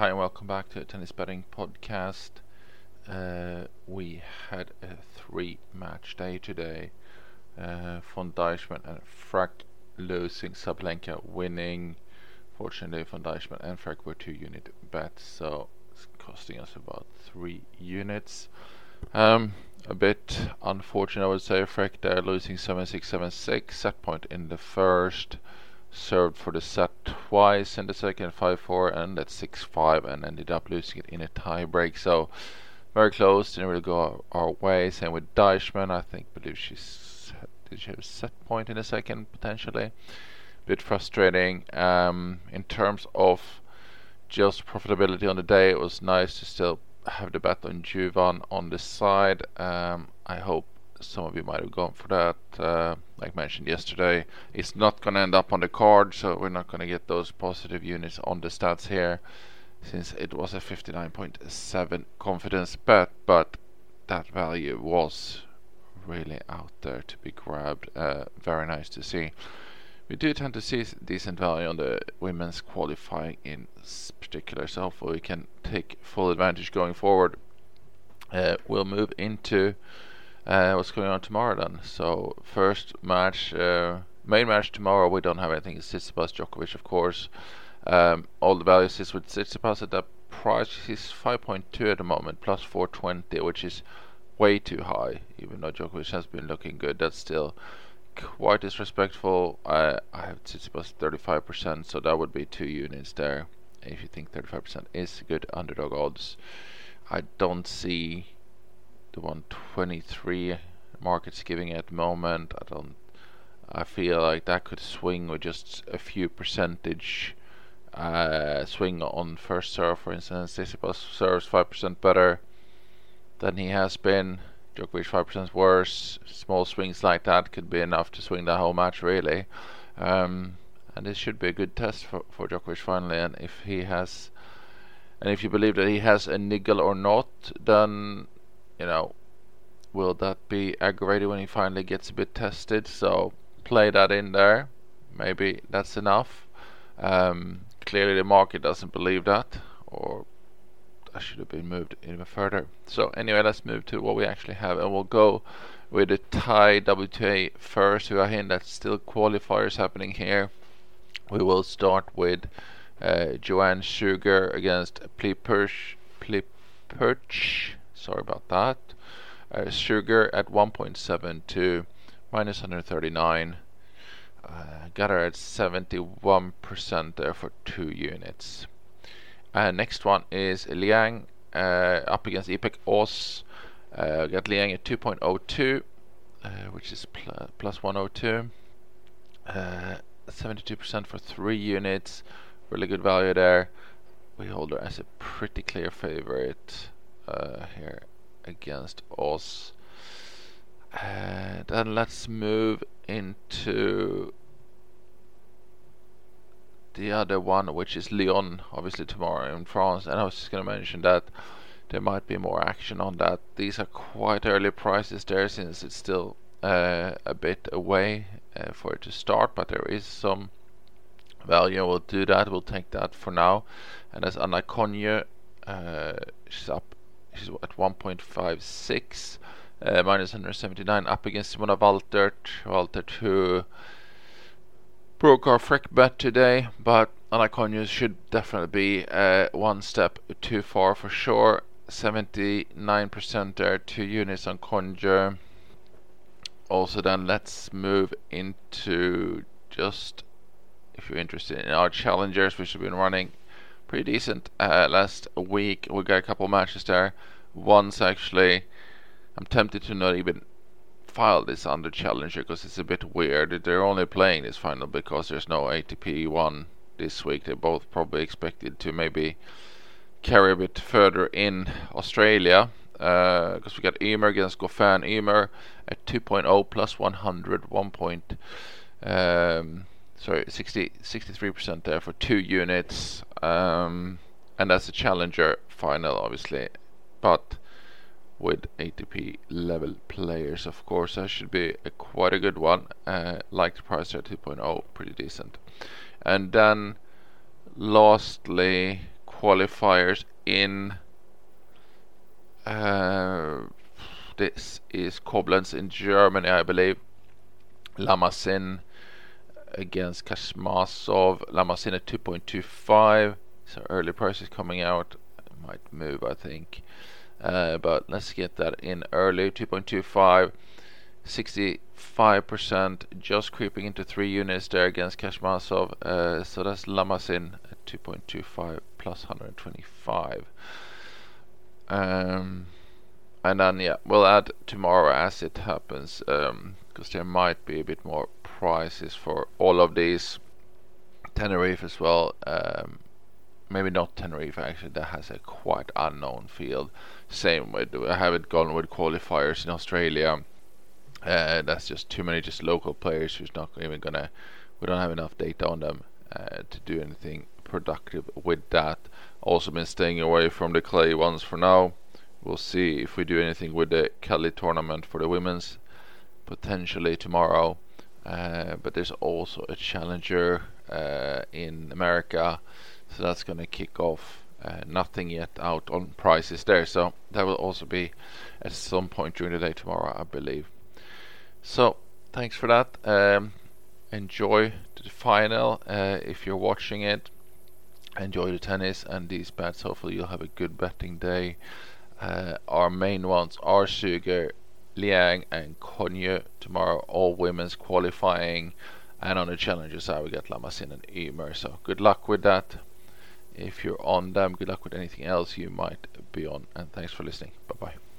Hi and welcome back to the Tennis Betting Podcast. Uh, we had a three match day today. Uh, von Deichmann and Frech losing, Sabalenka winning. Fortunately, von Deichmann and Frech were two unit bets, so it's costing us about three units. Um, a bit unfortunate, I would say. Frech there losing 7 6 7 6, set point in the first served for the set twice in the second 5-4 and at 6-5 and ended up losing it in a tie break. So very close didn't really go our, our way. Same with Deichmann. I think believe she's did she have a set point in the second potentially? Bit frustrating. Um, in terms of just profitability on the day it was nice to still have the bet on Juvan on the side. Um, I hope some of you might have gone for that. Uh, like mentioned yesterday, it's not going to end up on the card, so we're not going to get those positive units on the stats here, since it was a 59.7 confidence bet, but that value was really out there to be grabbed. Uh, very nice to see. We do tend to see decent value on the women's qualifying in particular, so hopefully we can take full advantage going forward. Uh, we'll move into uh, what's going on tomorrow then? So first match, uh, main match tomorrow. We don't have anything. It's Tsitsipas Djokovic, of course. Um, all the values is with Tsitsipas at that price. He's 5.2 at the moment, plus 420, which is way too high. Even though Djokovic has been looking good, that's still quite disrespectful. I I have Tsitsipas 35%, so that would be two units there. If you think 35% is good underdog odds, I don't see the 123 market's giving at the moment. I don't. I feel like that could swing with just a few percentage uh, swing on first serve, for instance. Tsitsipas serves 5% better than he has been. Djokovic 5% worse. Small swings like that could be enough to swing the whole match, really. Um, and this should be a good test for, for Djokovic finally. And if he has, and if you believe that he has a niggle or not, then you know, will that be aggravated when he finally gets a bit tested? So play that in there. Maybe that's enough. Um, clearly, the market doesn't believe that, or I should have been moved even further. So anyway, let's move to what we actually have, and we'll go with the Thai WTA first. We are hearing that still qualifiers happening here. We will start with uh, Joanne Züger against Plipuech. Plipuech sorry about that. Uh, Züger at 1.72, minus 139. Uh, got her at 71% there for two units. Uh, next one is Liang uh, up against Ipek Oz. Uh, got Liang at 2.02, uh, which is pl plus 102. 72% uh, for three units. Really good value there. We hold her as a pretty clear favorite uh, here against us. Uh, then let's move into the other one, which is Lyon, obviously tomorrow in France. And I was just going to mention that there might be more action on that. These are quite early prices there, since it's still uh, a bit away uh, for it to start, but there is some value. We'll do that. We'll take that for now. And as Ana Konjuh, uh, she's up she's at 1.56 uh, minus 179 up against Simona Waltert. Waltert who broke our Frech bet today but Ana Konjuh should definitely be uh, one step too far for sure. 79% there two units on Konjuh also then let's move into just if you're interested in our challengers which have been running pretty decent uh, last week. We got a couple matches there. Once actually, I'm tempted to not even file this under Challenger because it's a bit weird. They're only playing this final because there's no ATP one this week. They're both probably expected to maybe carry a bit further in Australia because uh, we got Ymer against Goffin. Ymer at 2.0 plus 100, 1 point. Um, sorry, 60, 63% there for two units. Um, and that's a challenger final, obviously, but with ATP level players, of course, that should be a, quite a good one. Uh, like the price there, 2.0, pretty decent. And then, lastly, qualifiers in uh, this is Koblenz in Germany, I believe. Lamasine against Kachmazov. Lamasine at 2.25. So early prices coming out. Might move, I think. Uh, but let's get that in early 2.25. 65% just creeping into three units there against Kachmazov. Uh, so that's Lamasine at 2.25 plus 125. Um, and then yeah, we'll add tomorrow as it happens, because um, there might be a bit more prices for all of these. Tenerife as well. Um, maybe not Tenerife actually. That has a quite unknown field. Same with I haven't gone with qualifiers in Australia. Uh, that's just too many just local players who's not even gonna. We don't have enough data on them uh, to do anything productive with that. Also been staying away from the clay ones for now. We'll see if we do anything with the Cali tournament for the women's potentially tomorrow. Uh, but there's also a challenger uh, in America, so that's going to kick off. Uh, nothing yet out on prices there, so that will also be at some point during the day tomorrow, I believe. So thanks for that. Um, enjoy the final uh, if you're watching it. Enjoy the tennis and these bets. Hopefully, you'll have a good betting day. Uh, our main ones are Züger, Liang, and Konjuh tomorrow. All women's qualifying, and on the challenges side we got Lamasine and Ymer. So good luck with that. If you're on them, good luck with anything else you might be on. And thanks for listening. Bye bye.